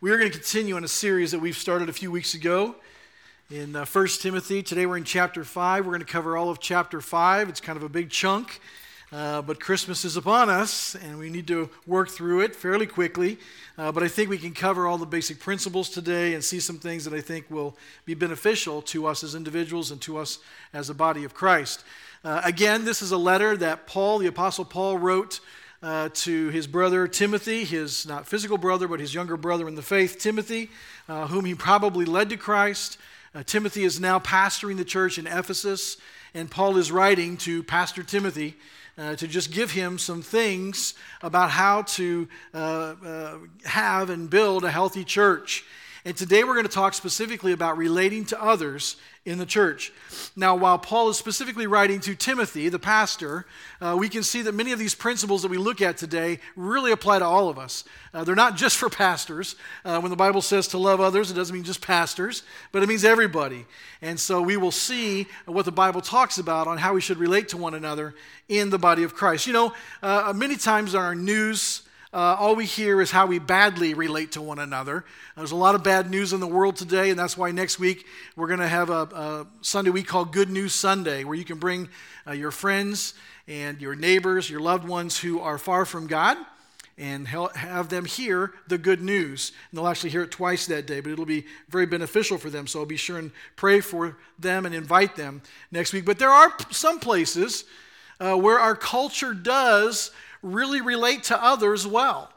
We are going to continue on a series that we've started a few weeks ago in uh, 1 Timothy. Today we're in chapter 5. We're going to cover all of chapter 5. It's kind of a big chunk, uh, but Christmas is upon us, and we need to work through it fairly quickly. Uh, but I think we can cover all the basic principles today and see some things that I think will be beneficial to us as individuals and to us as a body of Christ. Uh, again, this is a letter that Paul, the Apostle Paul, wrote uh, to his brother Timothy, his not physical brother, but his younger brother in the faith, Timothy, uh, whom he probably led to Christ. Uh, Timothy is now pastoring the church in Ephesus, and Paul is writing to Pastor Timothy. Uh, to just give him some things about how to uh, have and build a healthy church. And today we're going to talk specifically about relating to others in the church. Now, while Paul is specifically writing to Timothy, the pastor, uh, we can see that many of these principles that we look at today really apply to all of us. Uh, they're not just for pastors. Uh, when the Bible says to love others, it doesn't mean just pastors, but it means everybody. And so we will see what the Bible talks about on how we should relate to one another in the body of Christ. You know, uh, many times our news, uh, all we hear is how we badly relate to one another. There's a lot of bad news in the world today, and that's why next week we're going to have a, a, Sunday we call Good News Sunday, where you can bring uh, your friends and your neighbors, your loved ones who are far from God, and have them hear the good news. And they'll actually hear it twice that day, but it'll be very beneficial for them. So I'll be sure and pray for them and invite them next week. But there are some places uh, where our culture does really relate to others well.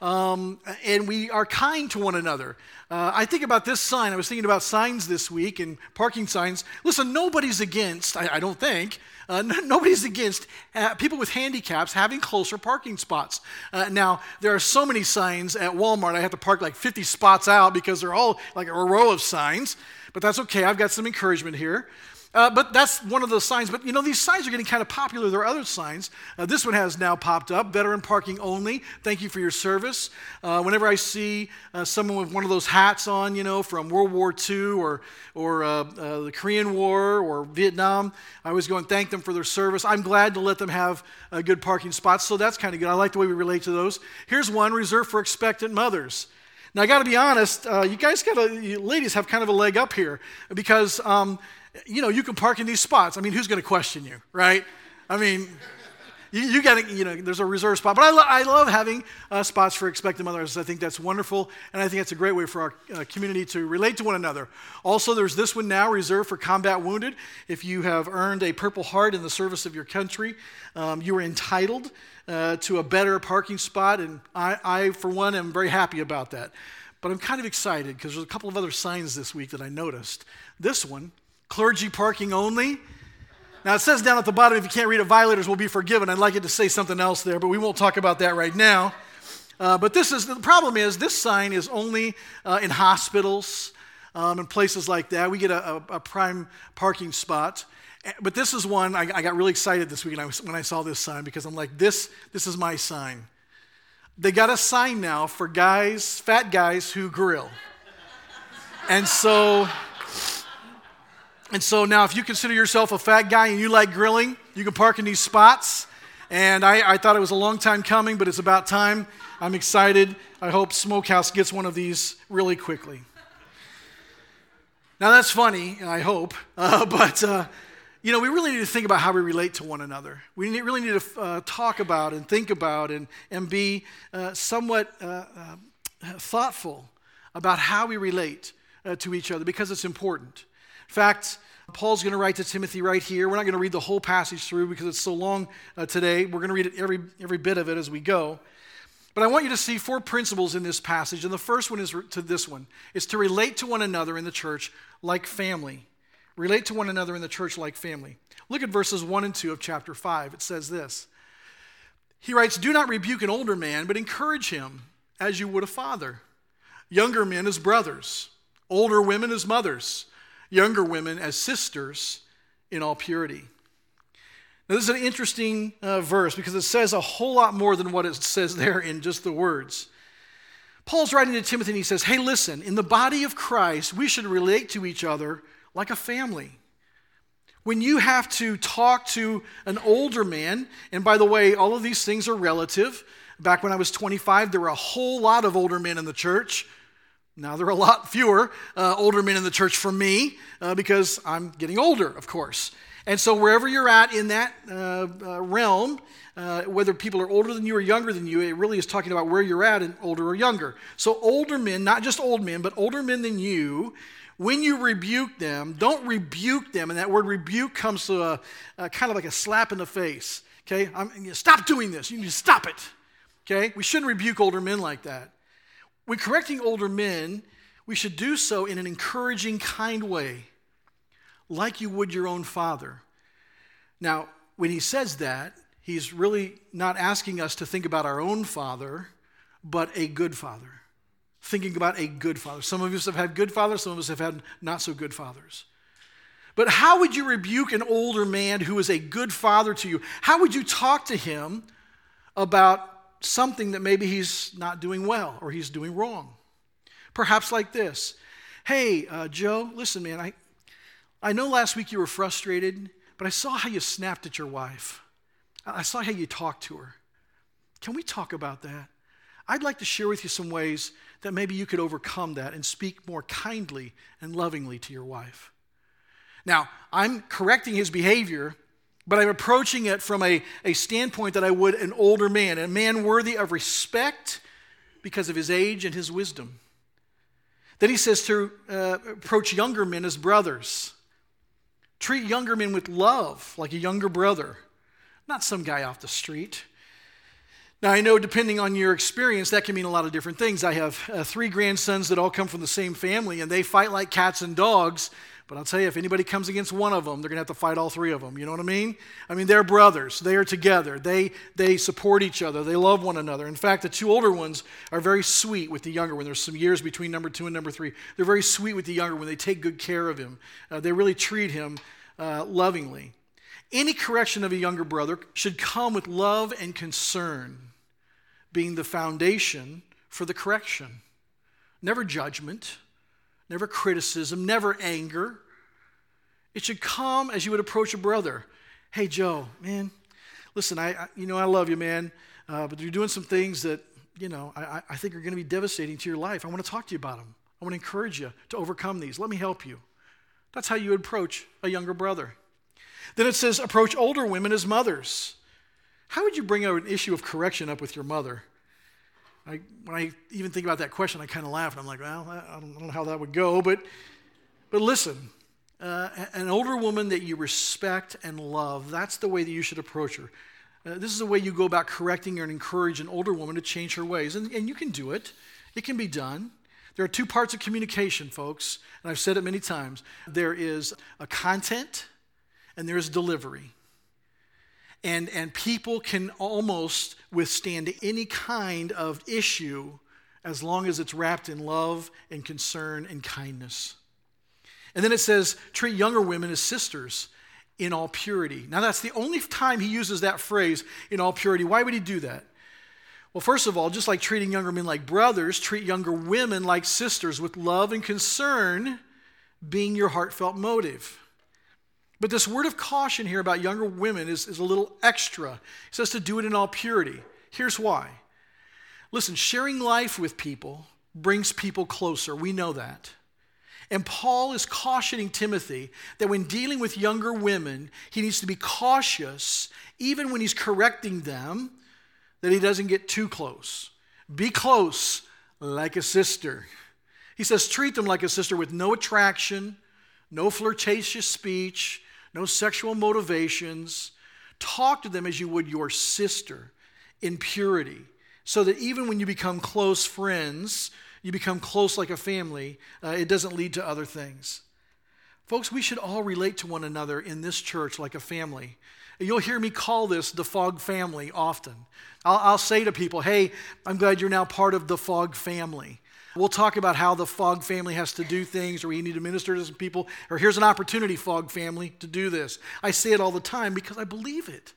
Um, and we are kind to one another. Uh, I think about this sign. I was thinking about signs this week and parking signs. Listen, nobody's against, I, I don't think, uh, n- nobody's against uh, people with handicaps having closer parking spots. Uh, now, there are so many signs at Walmart, I have to park like 50 spots out because they're all like a row of signs. But that's okay. I've got some encouragement here. Uh, but that's one of the signs. But you know, these signs are getting kind of popular. There are other signs. Uh, this one has now popped up veteran parking only. Thank you for your service. Uh, whenever I see uh, someone with one of those hats on, you know, from World War II or, or uh, uh, the Korean War or Vietnam, I always go and thank them for their service. I'm glad to let them have a good parking spots. So that's kind of good. I like the way we relate to those. Here's one reserved for expectant mothers. Now, I got to be honest, you guys got to, ladies have kind of a leg up here because. Um, you know, you can park in these spots. I mean, who's going to question you, right? I mean, you, you got to, you know, there's a reserved spot. But I, lo- I love having uh, spots for expectant mothers. I think that's wonderful. And I think that's a great way for our uh, community to relate to one another. Also, there's this one now reserved for combat wounded. If you have earned a Purple Heart in the service of your country, um, you are entitled uh, to a better parking spot. And I, I, for one, am very happy about that. But I'm kind of excited because there's a couple of other signs this week that I noticed. This one, clergy parking only. Now it says down at the bottom, if you can't read it, violators will be forgiven. I'd like it to say something else there, but we won't talk about that right now. Uh, but this is the problem is this sign is only uh, in hospitals um, and places like that. We get a, a, a, prime parking spot. Eh, but this is one I, I got really excited this week when I, when I saw this sign because I'm like, this, this is my sign. They got a sign now for guys, fat guys who grill. And so and so now, if you consider yourself a fat guy and you like grilling, you can park in these spots. And I, I, thought it was a long time coming, but it's about time. I'm excited. I hope Smokehouse gets one of these really quickly. Now, that's funny, I hope, uh, but uh, you know, we really need to think about how we relate to one another. We need, really need to uh, talk about and think about and, and be uh, somewhat uh, uh, thoughtful about how we relate to each other because it's important. In fact, Paul's going to write to Timothy right here. We're not going to read the whole passage through because it's so long uh, today. We're going to read it every, every bit of it as we go. But I want you to see four principles in this passage. And the first one is to this one is to relate to one another in the church like family. Relate to one another in the church like family. Look at verses 1 and 2 of chapter 5. It says this He writes, Do not rebuke an older man, but encourage him as you would a father. Younger men as brothers, older women as mothers younger women as sisters in all purity. Now, this is an interesting uh, verse because it says a whole lot more than what it says there in just the words. Paul's writing to Timothy and he says, Hey, listen, in the body of Christ, we should relate to each other like a family. When you have to talk to an older man, and by the way, all of these things are relative. Back when I was 25, there were a whole lot of older men in the church Now, there are a lot fewer uh, older men in the church for me uh, because I'm getting older, of course. And so, wherever you're at in that uh, uh realm, uh, whether people are older than you or younger than you, it really is talking about where you're at, and older or younger. So, older men, not just old men, but older men than you, when you rebuke them, don't rebuke them. And that word rebuke comes to a, a kind of like a slap in the face. Okay? I'm, stop doing this. You need to stop it. Okay? We shouldn't rebuke older men like that. When correcting older men, we should do so in an encouraging, kind way, like you would your own father. Now, when he says that, he's really not asking us to think about our own father, but a good father. Thinking about a good father. Some of us have had good fathers, some of us have had not so good fathers. But how would you rebuke an older man who is a good father to you? How would you talk to him about something that maybe he's not doing well or he's doing wrong? Perhaps like this Hey, uh, Joe, listen, man, I, I know last week you were frustrated, but I saw how you snapped at your wife. I saw how you talked to her. Can we talk about that? I'd like to share with you some ways that maybe you could overcome that and speak more kindly and lovingly to your wife. Now, I'm correcting his behavior, but I'm approaching it from a, a standpoint that I would an older man, a man worthy of respect because of his age and his wisdom. Then he says to uh, approach younger men as brothers. Treat younger men with love, like a younger brother, not some guy off the street. Now, I know depending on your experience, that can mean a lot of different things. I have uh, three grandsons that all come from the same family, and they fight like cats and dogs, but I'll tell you, if anybody comes against one of them, they're going to have to fight all three of them. You know what I mean? I mean, they're brothers. They are together. They, they support each other. They love one another. In fact, the two older ones are very sweet with the younger one. There's some years between number two and number three. They're very sweet with the younger one. They take good care of him, uh, they really treat him uh, lovingly. Any correction of a younger brother should come with love and concern being the foundation for the correction. Never judgment never criticism, never anger. It should come as you would approach a brother. Hey, Joe, man, listen, I, I you know I love you, man, uh, but you're doing some things that you know I, I think are going to be devastating to your life. I want to talk to you about them. I want to encourage you to overcome these. Let me help you. That's how you approach a younger brother. Then it says, approach older women as mothers. How would you bring an issue of correction up with your mother? I, when I even think about that question, I kind of laugh and I'm like, well, I don't, know how that would go. But, but listen, uh, an older woman that you respect and love, that's the way that you should approach her. Uh, this is the way you go about correcting and encourage an older woman to change her ways. And, and you can do it, it can be done. There are two parts of communication, folks, and I've said it many times. There is a content and there is delivery. And, and people can almost withstand any kind of issue as long as it's wrapped in love and concern and kindness. And then it says, treat younger women as sisters in all purity. Now, that's the only time he uses that phrase, in all purity. Why would he do that? Well, first of all, just like treating younger men like brothers, treat younger women like sisters with love and concern being your heartfelt motive. But this word of caution here about younger women is, is a little extra. It says to do it in all purity. Here's why. Listen, sharing life with people brings people closer. We know that. And Paul is cautioning Timothy that when dealing with younger women, he needs to be cautious, even when he's correcting them, that he doesn't get too close. Be close like a sister. He says, treat them like a sister with no attraction, no flirtatious speech, no sexual motivations. Talk to them as you would your sister in purity, so that even when you become close friends, you become close like a family, uh, it doesn't lead to other things. Folks, we should all relate to one another in this church like a family. You'll hear me call this the Fog family often. I'll, I'll, say to people, hey, I'm glad you're now part of the Fog family. We'll talk about how the Fog family has to do things, or you need to minister to some people, or here's an opportunity, Fog family, to do this. I say it all the time because I believe it.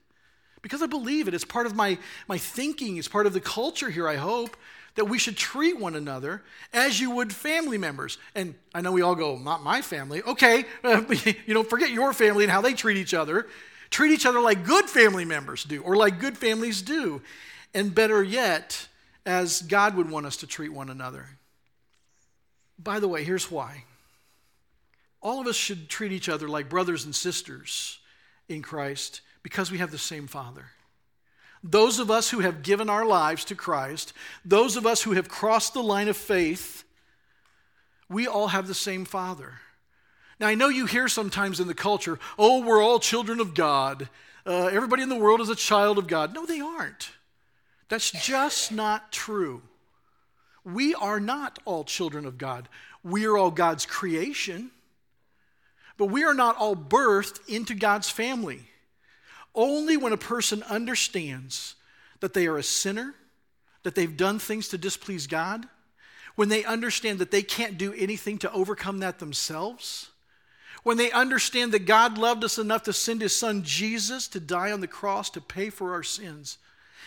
Because I believe it. It's part of my, my thinking, it's part of the culture here, I hope, that we should treat one another as you would family members. And I know we all go, not my family. Okay, uh, you know, forget your family and how they treat each other. Treat each other like good family members do, or like good families do. And better yet, as God would want us to treat one another. By the way, here's why. All of us should treat each other like brothers and sisters in Christ because we have the same Father. Those of us who have given our lives to Christ, those of us who have crossed the line of faith, we all have the same Father. Now, I know you hear sometimes in the culture, oh, we're all children of God. Uh, everybody in the world is a child of God. No, they aren't. That's just not true. We are not all children of God. We are all God's creation, but we are not all birthed into God's family. Only when a person understands that they are a sinner, that they've done things to displease God, when they understand that they can't do anything to overcome that themselves, when they understand that God loved us enough to send his son Jesus to die on the cross to pay for our sins,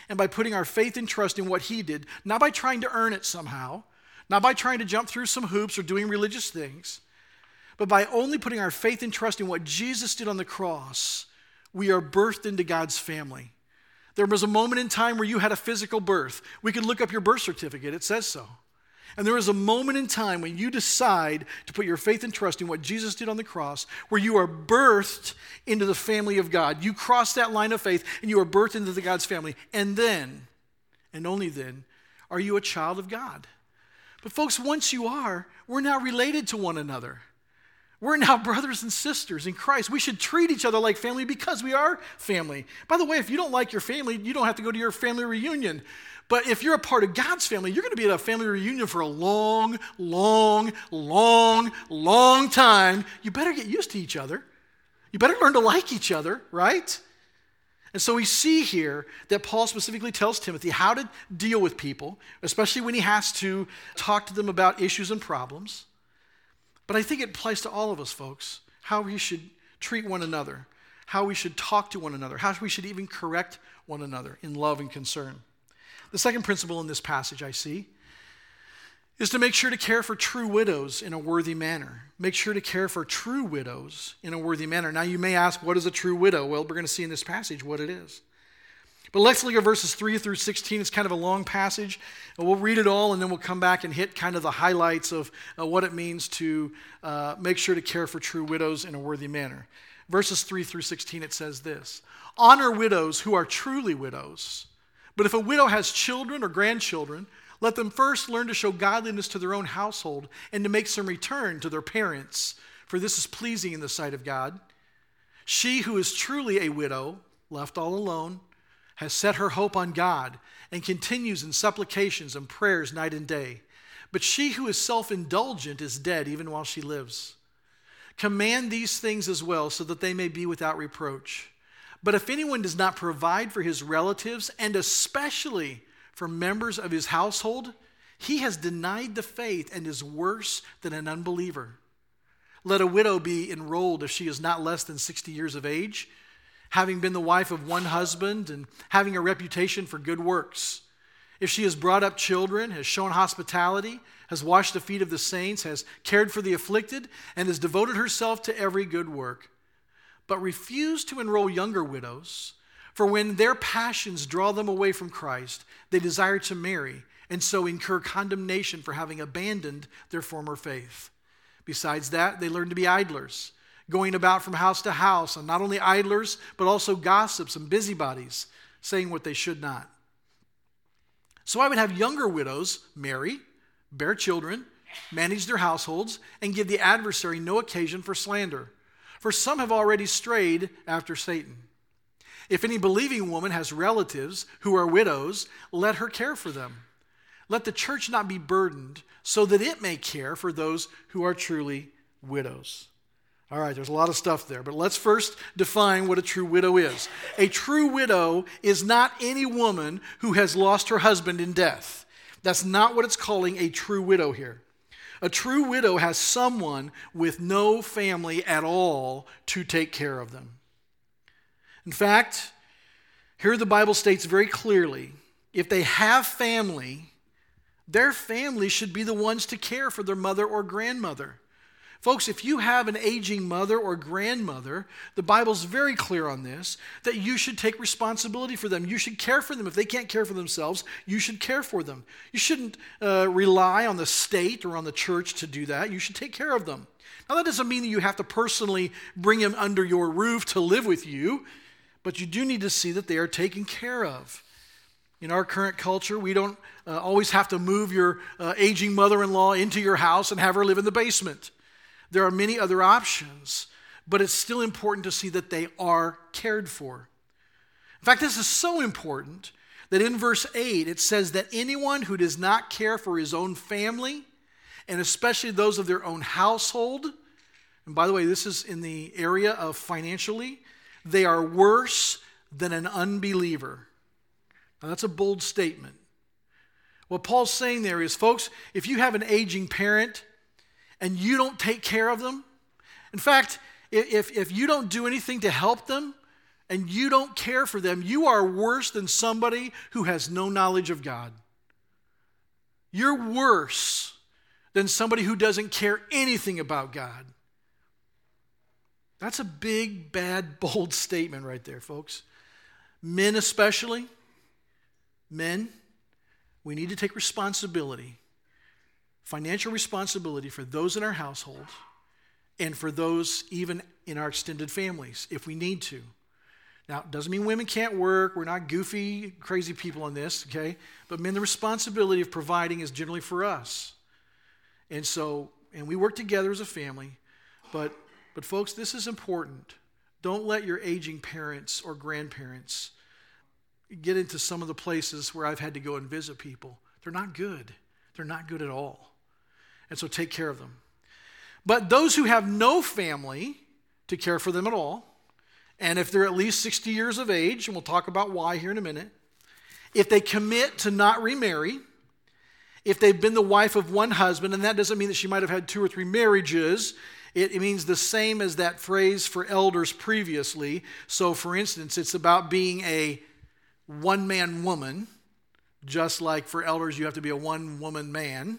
and by putting our faith and trust in what he did, not by trying to earn it somehow, not by trying to jump through some hoops or doing religious things, but by only putting our faith and trust in what Jesus did on the cross, we are birthed into God's family. There was a moment in time where you had a physical birth. We could look up your birth certificate, it says so. And there is a moment in time when you decide to put your faith and trust in what Jesus did on the cross, where you are birthed into the family of God. You cross that line of faith and you are birthed into the God's family. And then, and only then, are you a child of God. But, folks, once you are, we're now related to one another. We're now brothers and sisters in Christ. We should treat each other like family because we are family. By the way, if you don't like your family, you don't have to go to your family reunion. But if you're a part of God's family, you're going to be at a family reunion for a long, long, long, long time. You better get used to each other. You better learn to like each other, right? And so we see here that Paul specifically tells Timothy how to deal with people, especially when he has to talk to them about issues and problems. But I think it applies to all of us, folks, how we should treat one another, how we should talk to one another, how we should even correct one another in love and concern. The second principle in this passage I see is to make sure to care for true widows in a worthy manner. Make sure to care for true widows in a worthy manner. Now, you may ask, what is a true widow? Well, we're going to see in this passage what it is. But let's look at verses 3 through 16. It's kind of a long passage. We'll read it all and then we'll come back and hit kind of the highlights of uh, what it means to uh, make sure to care for true widows in a worthy manner. Verses 3 through 16, it says this Honor widows who are truly widows. But if a widow has children or grandchildren, let them first learn to show godliness to their own household and to make some return to their parents, for this is pleasing in the sight of God. She who is truly a widow, left all alone, has set her hope on God and continues in supplications and prayers night and day. But she who is self indulgent is dead even while she lives. Command these things as well, so that they may be without reproach. But if anyone does not provide for his relatives, and especially for members of his household, he has denied the faith and is worse than an unbeliever. Let a widow be enrolled if she is not less than 60 years of age having been the wife of one husband and having a reputation for good works. If she has brought up children, has shown hospitality, has washed the feet of the saints, has cared for the afflicted, and has devoted herself to every good work, but refused to enroll younger widows, for when their passions draw them away from Christ, they desire to marry and so incur condemnation for having abandoned their former faith. Besides that, they learn to be idlers going about from house to house, and not only idlers, but also gossips and busybodies, saying what they should not. So I would have younger widows marry, bear children, manage their households, and give the adversary no occasion for slander. For some have already strayed after Satan. If any believing woman has relatives who are widows, let her care for them. Let the church not be burdened, so that it may care for those who are truly widows. All right, there's a lot of stuff there, but let's first define what a true widow is. A true widow is not any woman who has lost her husband in death. That's not what it's calling a true widow here. A true widow has someone with no family at all to take care of them. In fact, here the Bible states very clearly if they have family, their family should be the ones to care for their mother or grandmother. Folks, if you have an aging mother or grandmother, the Bible's very clear on this that you should take responsibility for them. You should care for them. If they can't care for themselves, you should care for them. You shouldn't uh, rely on the state or on the church to do that. You should take care of them. Now, that doesn't mean that you have to personally bring them under your roof to live with you, but you do need to see that they are taken care of. In our current culture, we don't uh, always have to move your uh, aging mother in law into your house and have her live in the basement. There are many other options, but it's still important to see that they are cared for. In fact, this is so important that in verse 8 it says that anyone who does not care for his own family, and especially those of their own household, and by the way, this is in the area of financially, they are worse than an unbeliever. Now, that's a bold statement. What Paul's saying there is, folks, if you have an aging parent and you don't take care of them, in fact, if, if you don't do anything to help them and you don't care for them, you are worse than somebody who has no knowledge of God. You're worse than somebody who doesn't care anything about God. That's a big, bad, bold statement right there, folks. Men, especially, men, we need to take responsibility financial responsibility for those in our household and for those even in our extended families if we need to. Now, it doesn't mean women can't work. We're not goofy, crazy people on this, okay? But men, the responsibility of providing is generally for us. And so, and we work together as a family. But, but folks, this is important. Don't let your aging parents or grandparents get into some of the places where I've had to go and visit people. They're not good. They're not good at all. And so take care of them. But those who have no family to care for them at all, and if they're at least 60 years of age, and we'll talk about why here in a minute, if they commit to not remarry, if they've been the wife of one husband, and that doesn't mean that she might have had two or three marriages, it, means the same as that phrase for elders previously. So, for instance, it's about being a one man woman, just like for elders, you have to be a one woman man.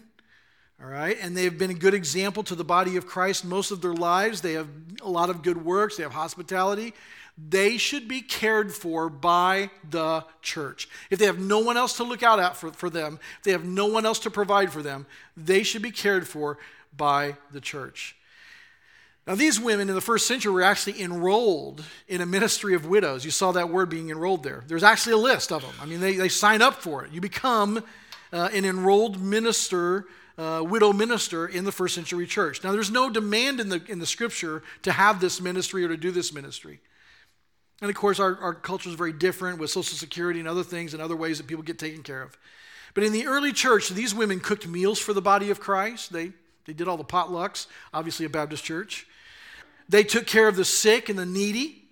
All right, and they have been a good example to the body of Christ most of their lives. They have a lot of good works, they have hospitality. They should be cared for by the church. If they have no one else to look out at for, for them, if they have no one else to provide for them, they should be cared for by the church. Now, these women in the first century were actually enrolled in a ministry of widows. You saw that word being enrolled there. There's actually a list of them. I mean, they, they sign up for it. You become uh, an enrolled minister uh, widow minister in the first century church. Now, there's no demand in the, in the scripture to have this ministry or to do this ministry. And of course, our, our culture is very different with Social Security and other things and other ways that people get taken care of. But in the early church, these women cooked meals for the body of Christ. They, they did all the potlucks, obviously, a Baptist church. They took care of the sick and the needy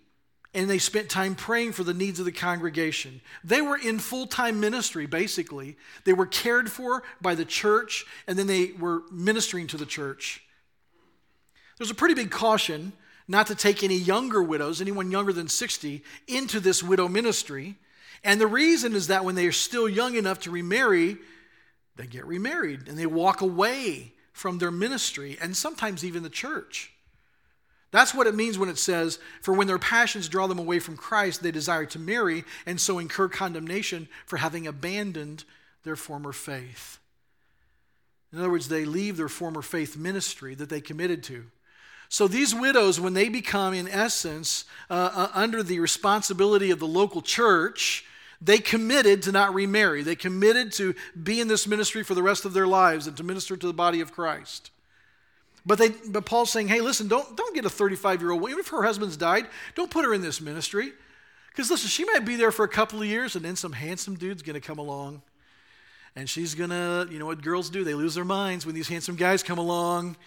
and they spent time praying for the needs of the congregation. They were in full time ministry, basically. They were cared for by the church, and then they were ministering to the church. There's a pretty big caution not to take any younger widows, anyone younger than 60, into this widow ministry. And the reason is that when they are still young enough to remarry, they get remarried and they walk away from their ministry and sometimes even the church. That's what it means when it says, For when their passions draw them away from Christ, they desire to marry, and so incur condemnation for having abandoned their former faith. In other words, they leave their former faith ministry that they committed to. So these widows, when they become, in essence, uh, uh, under the responsibility of the local church, they committed to not remarry. They committed to be in this ministry for the rest of their lives and to minister to the body of Christ. But, they, but Paul's saying, hey, listen, don't, don't get a 35 year old, woman. even if her husband's died, don't put her in this ministry. Because listen, she might be there for a couple of years and then some handsome dude's to come along. And she's to, you know what girls do? They lose their minds when these handsome guys come along,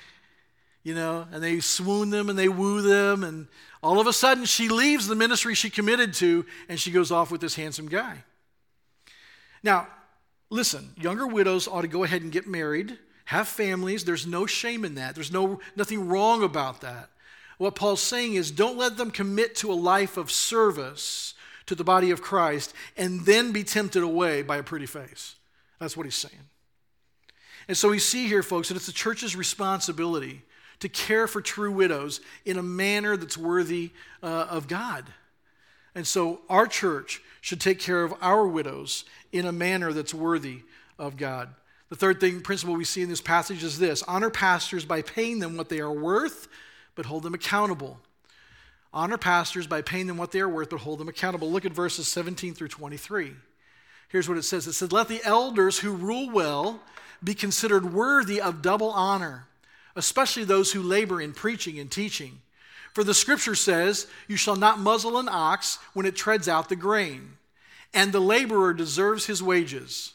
you know, and they swoon them and they woo them. And all of a sudden she leaves the ministry she committed to and she goes off with this handsome guy. Now, listen, younger widows ought to go ahead and get married have families. There's no shame in that. There's no, nothing wrong about that. What Paul's saying is don't let them commit to a life of service to the body of Christ and then be tempted away by a pretty face. That's what he's saying. And so we see here, folks, that it's the church's responsibility to care for true widows in a manner that's worthy uh, of God. And so our church should take care of our widows in a manner that's worthy of God. The third thing, principle we see in this passage is this honor pastors by paying them what they are worth, but hold them accountable. Honor pastors by paying them what they are worth, but hold them accountable. Look at verses 17 through 23. Here's what it says It says, Let the elders who rule well be considered worthy of double honor, especially those who labor in preaching and teaching. For the scripture says, You shall not muzzle an ox when it treads out the grain, and the laborer deserves his wages.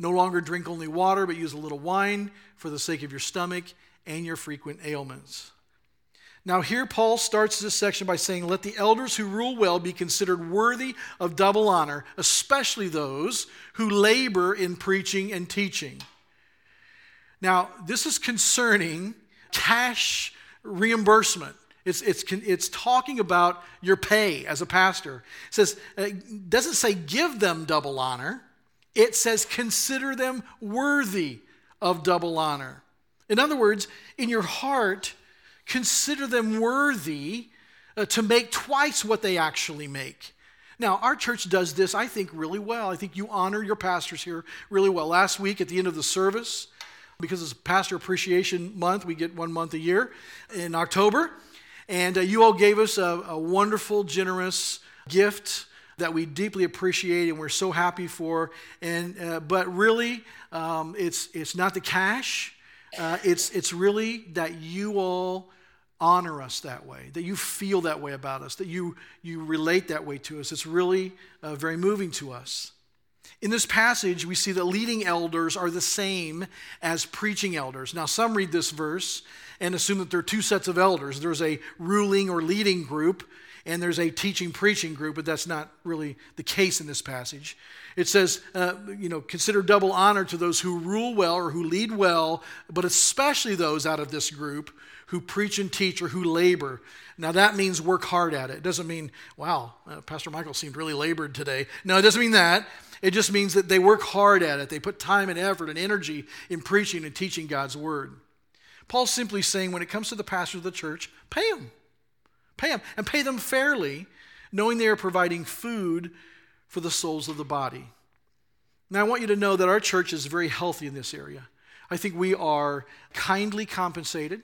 No longer drink only water, but use a little wine for the sake of your stomach and your frequent ailments. Now, here Paul starts this section by saying, Let the elders who rule well be considered worthy of double honor, especially those who labor in preaching and teaching. Now, this is concerning cash reimbursement. It's, it's, it's talking about your pay as a pastor. It says, it uh, doesn't say give them double honor. It says consider them worthy of double honor. In other words, in your heart, consider them worthy uh, to make twice what they actually make. Now, our church does this, I think, really well. I think you honor your pastors here really well. Last week at the end of the service, because it's Pastor Appreciation Month, we get one month a year in October. And uh, you all gave us a, a, wonderful, generous gift that we deeply appreciate and we're so happy for. And uh, but really, um, it's it's not the cash. Uh, it's it's really that you all honor us that way, that you feel that way about us, that you you relate that way to us. It's really uh, very moving to us. In this passage, we see that leading elders are the same as preaching elders. Now, some read this verse and assume that there are two sets of elders there's a ruling or leading group, and there's a teaching preaching group, but that's not really the case in this passage. It says, uh, you know, consider double honor to those who rule well or who lead well, but especially those out of this group who preach and teach or who labor. Now, that means work hard at it. It doesn't mean, wow, uh, Pastor Michael seemed really labored today. No, it doesn't mean that. It just means that they work hard at it. They put time and effort and energy in preaching and teaching God's word. Paul's simply saying when it comes to the pastors of the church, pay them. Pay them and pay them fairly, knowing they are providing food for the souls of the body. Now, I want you to know that our church is very healthy in this area. I think we are kindly compensated.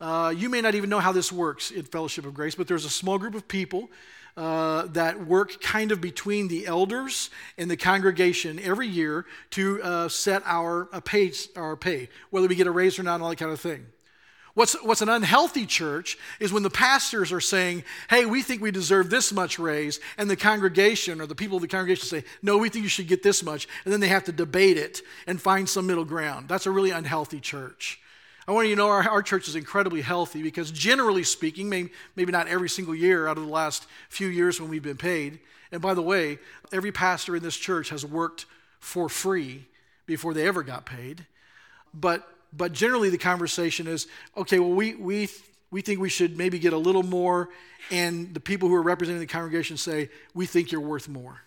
Uh, you may not even know how this works in Fellowship of Grace, but there's a small group of people uh, that work kind of between the elders and the congregation every year to uh, set our, uh, pay, our pay, whether we get a raise or not, and all that kind of thing. What's, what's an unhealthy church is when the pastors are saying, hey, we think we deserve this much raise, and the congregation or the people of the congregation say, no, we think you should get this much, and then they have to debate it and find some middle ground. That's a really unhealthy church. I want you to know our, our church is incredibly healthy because, generally speaking, maybe, maybe not every single year out of the last few years when we've been paid, and by the way, every pastor in this church has worked for free before they ever got paid. But, but generally, the conversation is okay, well, we, we, we think we should maybe get a little more, and the people who are representing the congregation say, we think you're worth more.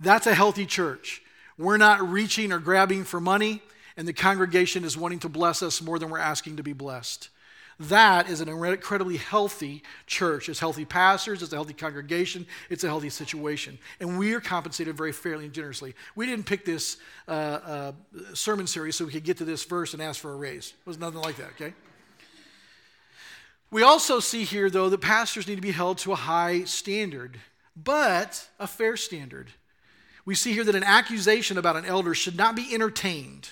That's a healthy church. We're not reaching or grabbing for money and the congregation is wanting to bless us more than we're asking to be blessed. That is an incredibly healthy church. It's healthy pastors, it's a healthy congregation, it's a healthy situation. And we are compensated very fairly and generously. We didn't pick this uh, uh, sermon series so we could get to this verse and ask for a raise. It was nothing like that, okay? We also see here, though, that pastors need to be held to a high standard, but a fair standard. We see here that an accusation about an elder should not be entertained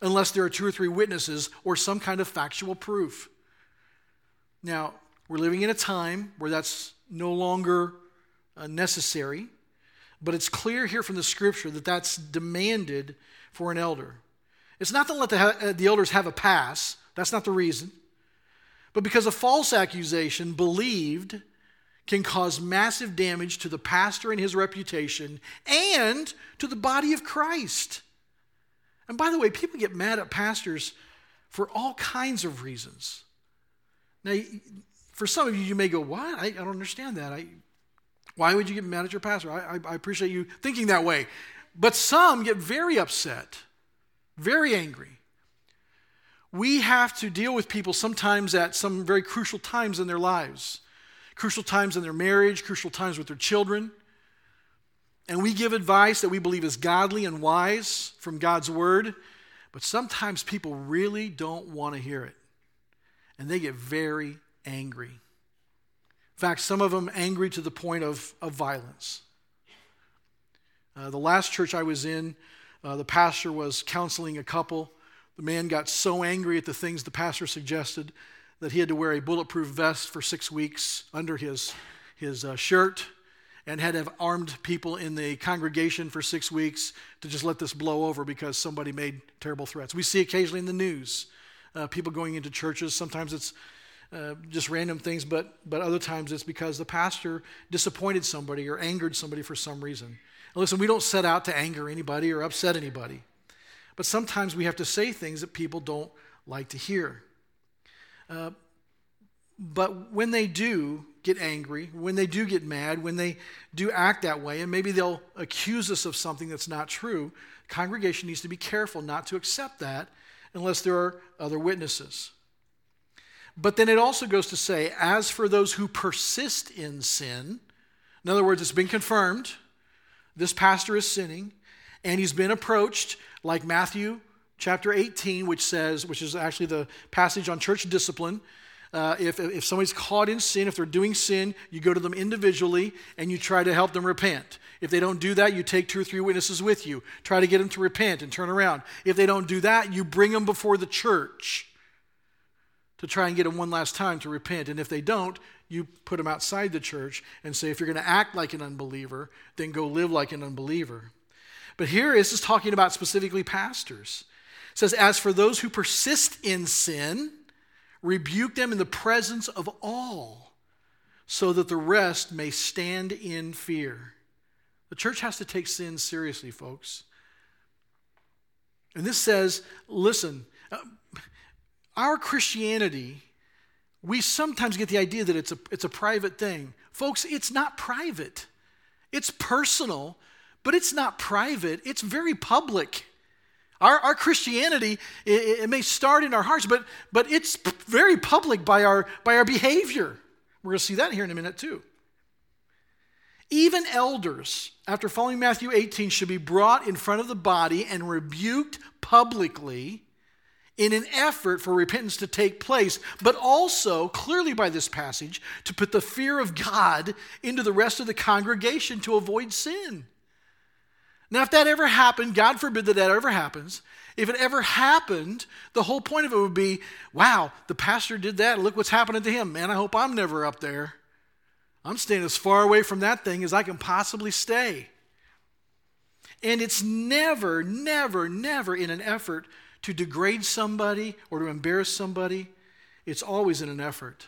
unless there are two or three witnesses or some kind of factual proof. Now, we're living in a time where that's no longer uh, necessary, but it's clear here from the scripture that that's demanded for an elder. It's not to let the, uh, the elders have a pass, that's not the reason. but because a false accusation believed can cause massive damage to the pastor and his reputation and to the body of Christ. And by the way, people get mad at pastors for all kinds of reasons. Now, for some of you, you may go, What? I, I don't understand that. I, why would you get mad at your pastor? I, I, I appreciate you thinking that way. But some get very upset, very angry. We have to deal with people sometimes at some very crucial times in their lives, crucial times in their marriage, crucial times with their children. And we give advice that we believe is godly and wise from God's word, but sometimes people really don't want to hear it. And they get very angry. In fact, some of them angry to the point of, of violence. Uh, the last church I was in, uh, the pastor was counseling a couple. The man got so angry at the things the pastor suggested that he had to wear a bulletproof vest for six weeks under his, his uh, shirt and had to have armed people in the congregation for six weeks to just let this blow over because somebody made terrible threats. We see occasionally in the news uh, people going into churches. Sometimes it's uh, just random things, but, but other times it's because the pastor disappointed somebody or angered somebody for some reason. And listen, we don't set out to anger anybody or upset anybody, but sometimes we have to say things that people don't like to hear. Uh, but when they do get angry, when they do get mad, when they do act that way, and maybe they'll accuse us of something that's not true, congregation needs to be careful not to accept that unless there are other witnesses. But then it also goes to say, as for those who persist in sin, in other words, it's been confirmed, this pastor is sinning, and he's been approached, like Matthew chapter 18, which says, which is actually the passage on church discipline. Uh, if, if somebody's caught in sin, if they're doing sin, you go to them individually and you try to help them repent. If they don't do that, you take two or three witnesses with you. Try to get them to repent and turn around. If they don't do that, you bring them before the church to try and get them one last time to repent. And if they don't, you put them outside the church and say, if you're going to act like an unbeliever, then go live like an unbeliever. But here is just talking about specifically pastors. It says, As for those who persist in sin, rebuke them in the presence of all, so that the rest may stand in fear. The church has to take sin seriously, folks. And this says, listen, uh, our Christianity, we sometimes get the idea that it's a, it's a private thing. Folks, it's not private, it's personal, but it's not private, it's very public. Our, our Christianity, it, it may start in our hearts, but, but it's very public by our, by our behavior. We're going to see that here in a minute, too. Even elders, after following Matthew 18, should be brought in front of the body and rebuked publicly in an effort for repentance to take place, but also, clearly by this passage, to put the fear of God into the rest of the congregation to avoid sin. Now, if that ever happened, God forbid that that ever happens, if it ever happened, the whole point of it would be wow, the pastor did that. Look what's happening to him. Man, I hope I'm never up there. I'm staying as far away from that thing as I can possibly stay. And it's never, never, never in an effort to degrade somebody or to embarrass somebody, it's always in an effort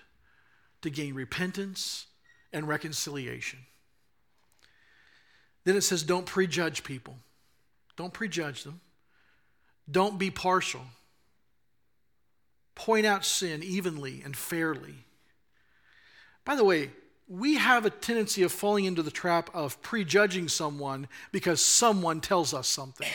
to gain repentance and reconciliation. Then it says, don't prejudge people. Don't prejudge them. Don't be partial. Point out sin evenly and fairly. By the way, we have a tendency of falling into the trap of prejudging someone because someone tells us something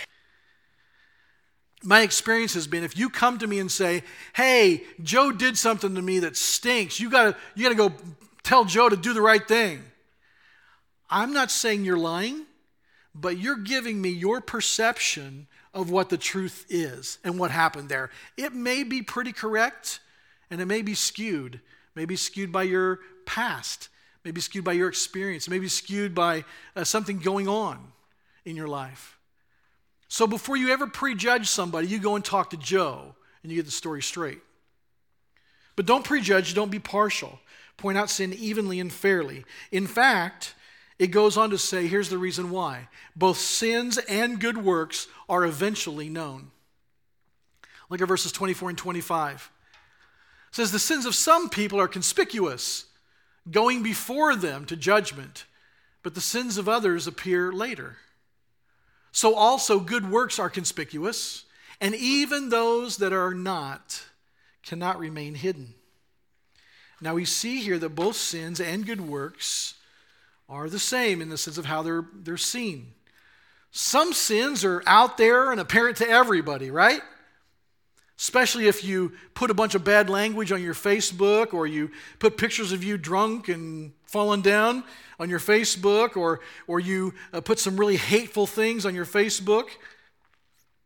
my experience has been if you come to me and say, "Hey, Joe did something to me that stinks. You got to you got to go tell Joe to do the right thing." I'm not saying you're lying, but you're giving me your perception of what the truth is and what happened there. It may be pretty correct and it may be skewed. Maybe skewed by your past, maybe skewed by your experience, maybe skewed by uh, something going on in your life. So before you ever prejudge somebody, you go and talk to Joe and you get the story straight. But don't prejudge, don't be partial. Point out sin evenly and fairly. In fact, it goes on to say here's the reason why both sins and good works are eventually known. Look at verses 24 and 25. says the sins of some people are conspicuous, going before them to judgment, but the sins of others appear later. So also good works are conspicuous, and even those that are not cannot remain hidden. Now we see here that both sins and good works are the same in the sense of how they're, they're seen. Some sins are out there and apparent to everybody, right? Especially if you put a bunch of bad language on your Facebook or you put pictures of you drunk and falling down on your Facebook or, or you uh, put some really hateful things on your Facebook.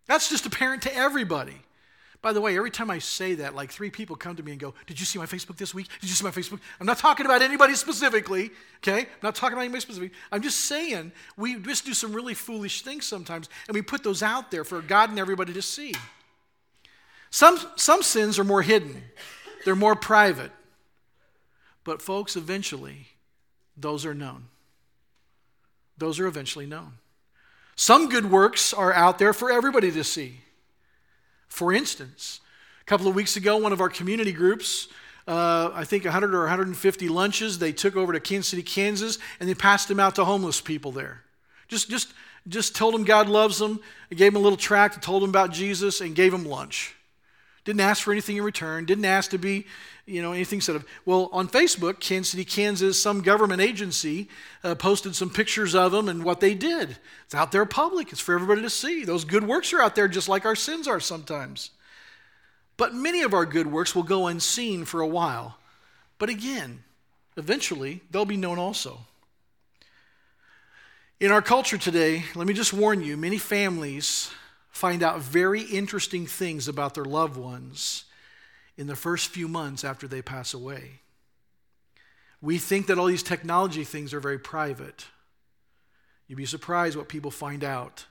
That's just apparent to everybody. By the way, every time I say that, like three people come to me and go, Did you see my Facebook this week? Did you see my Facebook? I'm not talking about anybody specifically, okay? I'm not talking about anybody specifically. I'm just saying we just do some really foolish things sometimes, and we put those out there for God and everybody to see. Some, some sins are more hidden, they're more private. But, folks, eventually, those are known. Those are eventually known. Some good works are out there for everybody to see. For instance, a couple of weeks ago, one of our community groups, uh, I think 100 or 150 lunches, they took over to Kansas City, Kansas, and they passed them out to homeless people there. Just, just, just told them God loves them, gave them a little tract, told them about Jesus, and gave them lunch. Didn't ask for anything in return. Didn't ask to be, you know, anything said of. Well, on Facebook, Kansas City, Kansas, some government agency uh, posted some pictures of them and what they did. It's out there public. It's for everybody to see. Those good works are out there just like our sins are sometimes. But many of our good works will go unseen for a while. But again, eventually, they'll be known also. In our culture today, let me just warn you many families find out very interesting things about their loved ones in the first few months after they pass away. We think that all these technology things are very private. You'd be surprised what people find out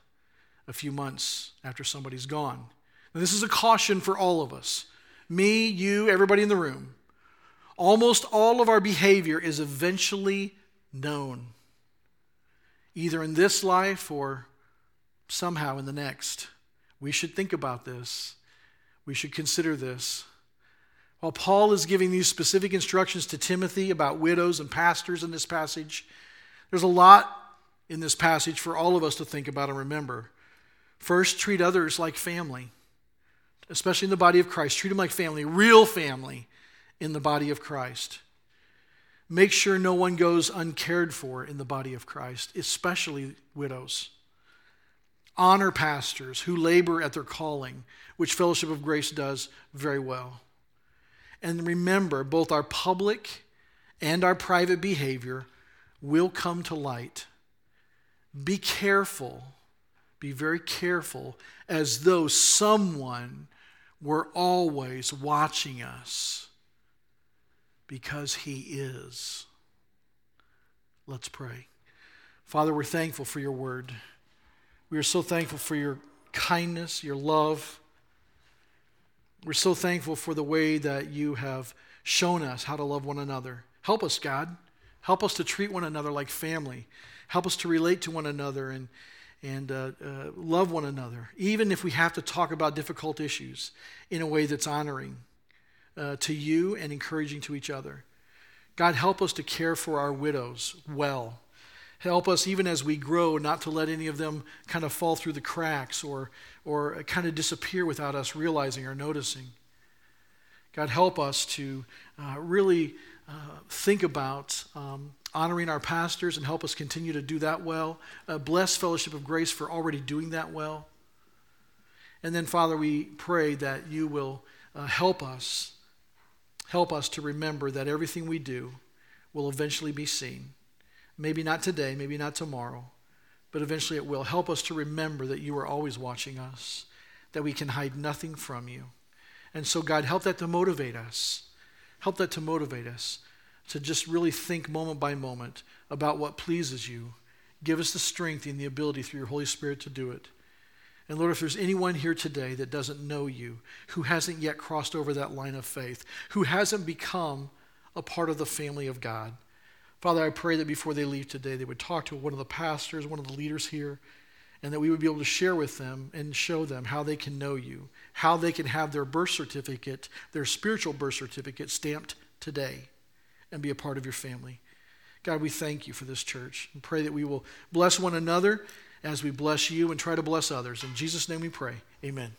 a few months after somebody's gone. Now, this is a caution for all of us me, you, everybody in the room. Almost all of our behavior is eventually known, either in this life or somehow in the next. We should think about this. We should consider this. While Paul is giving these specific instructions to Timothy about widows and pastors in this passage, there's a lot in this passage for all of us to think about and remember. First, treat others like family, especially in the body of Christ. Treat them like family, real family in the body of Christ. Make sure no one goes uncared for in the body of Christ, especially widows. Honor pastors who labor at their calling, which Fellowship of Grace does very well. And remember, both our public and our private behavior will come to light. Be careful, be very careful, as though someone were always watching us, because He is. Let's pray. Father, we're thankful for your word. We are so thankful for your kindness, your love. We're so thankful for the way that you have shown us how to love one another. Help us, God. Help us to treat one another like family. Help us to relate to one another and, and uh, uh, love one another, even if we have to talk about difficult issues in a way that's honoring uh, to you and encouraging to each other. God, help us to care for our widows well Help us, even as we grow, not to let any of them kind of fall through the cracks or, or kind of disappear without us realizing or noticing. God, help us to uh, really uh, think about um, honoring our pastors and help us continue to do that well. Uh, bless Fellowship of Grace for already doing that well. And then, Father, we pray that you will uh, help us, help us to remember that everything we do will eventually be seen. Maybe not today, maybe not tomorrow, but eventually it will. Help us to remember that you are always watching us, that we can hide nothing from you. And so, God, help that to motivate us. Help that to motivate us to just really think moment by moment about what pleases you. Give us the strength and the ability through your Holy Spirit to do it. And Lord, if there's anyone here today that doesn't know you, who hasn't yet crossed over that line of faith, who hasn't become a part of the family of God, Father, I pray that before they leave today, they would talk to one of the pastors, one of the leaders here, and that we would be able to share with them and show them how they can know you, how they can have their birth certificate, their spiritual birth certificate stamped today and be a part of your family. God, we thank you for this church and pray that we will bless one another as we bless you and try to bless others. In Jesus' name we pray. Amen.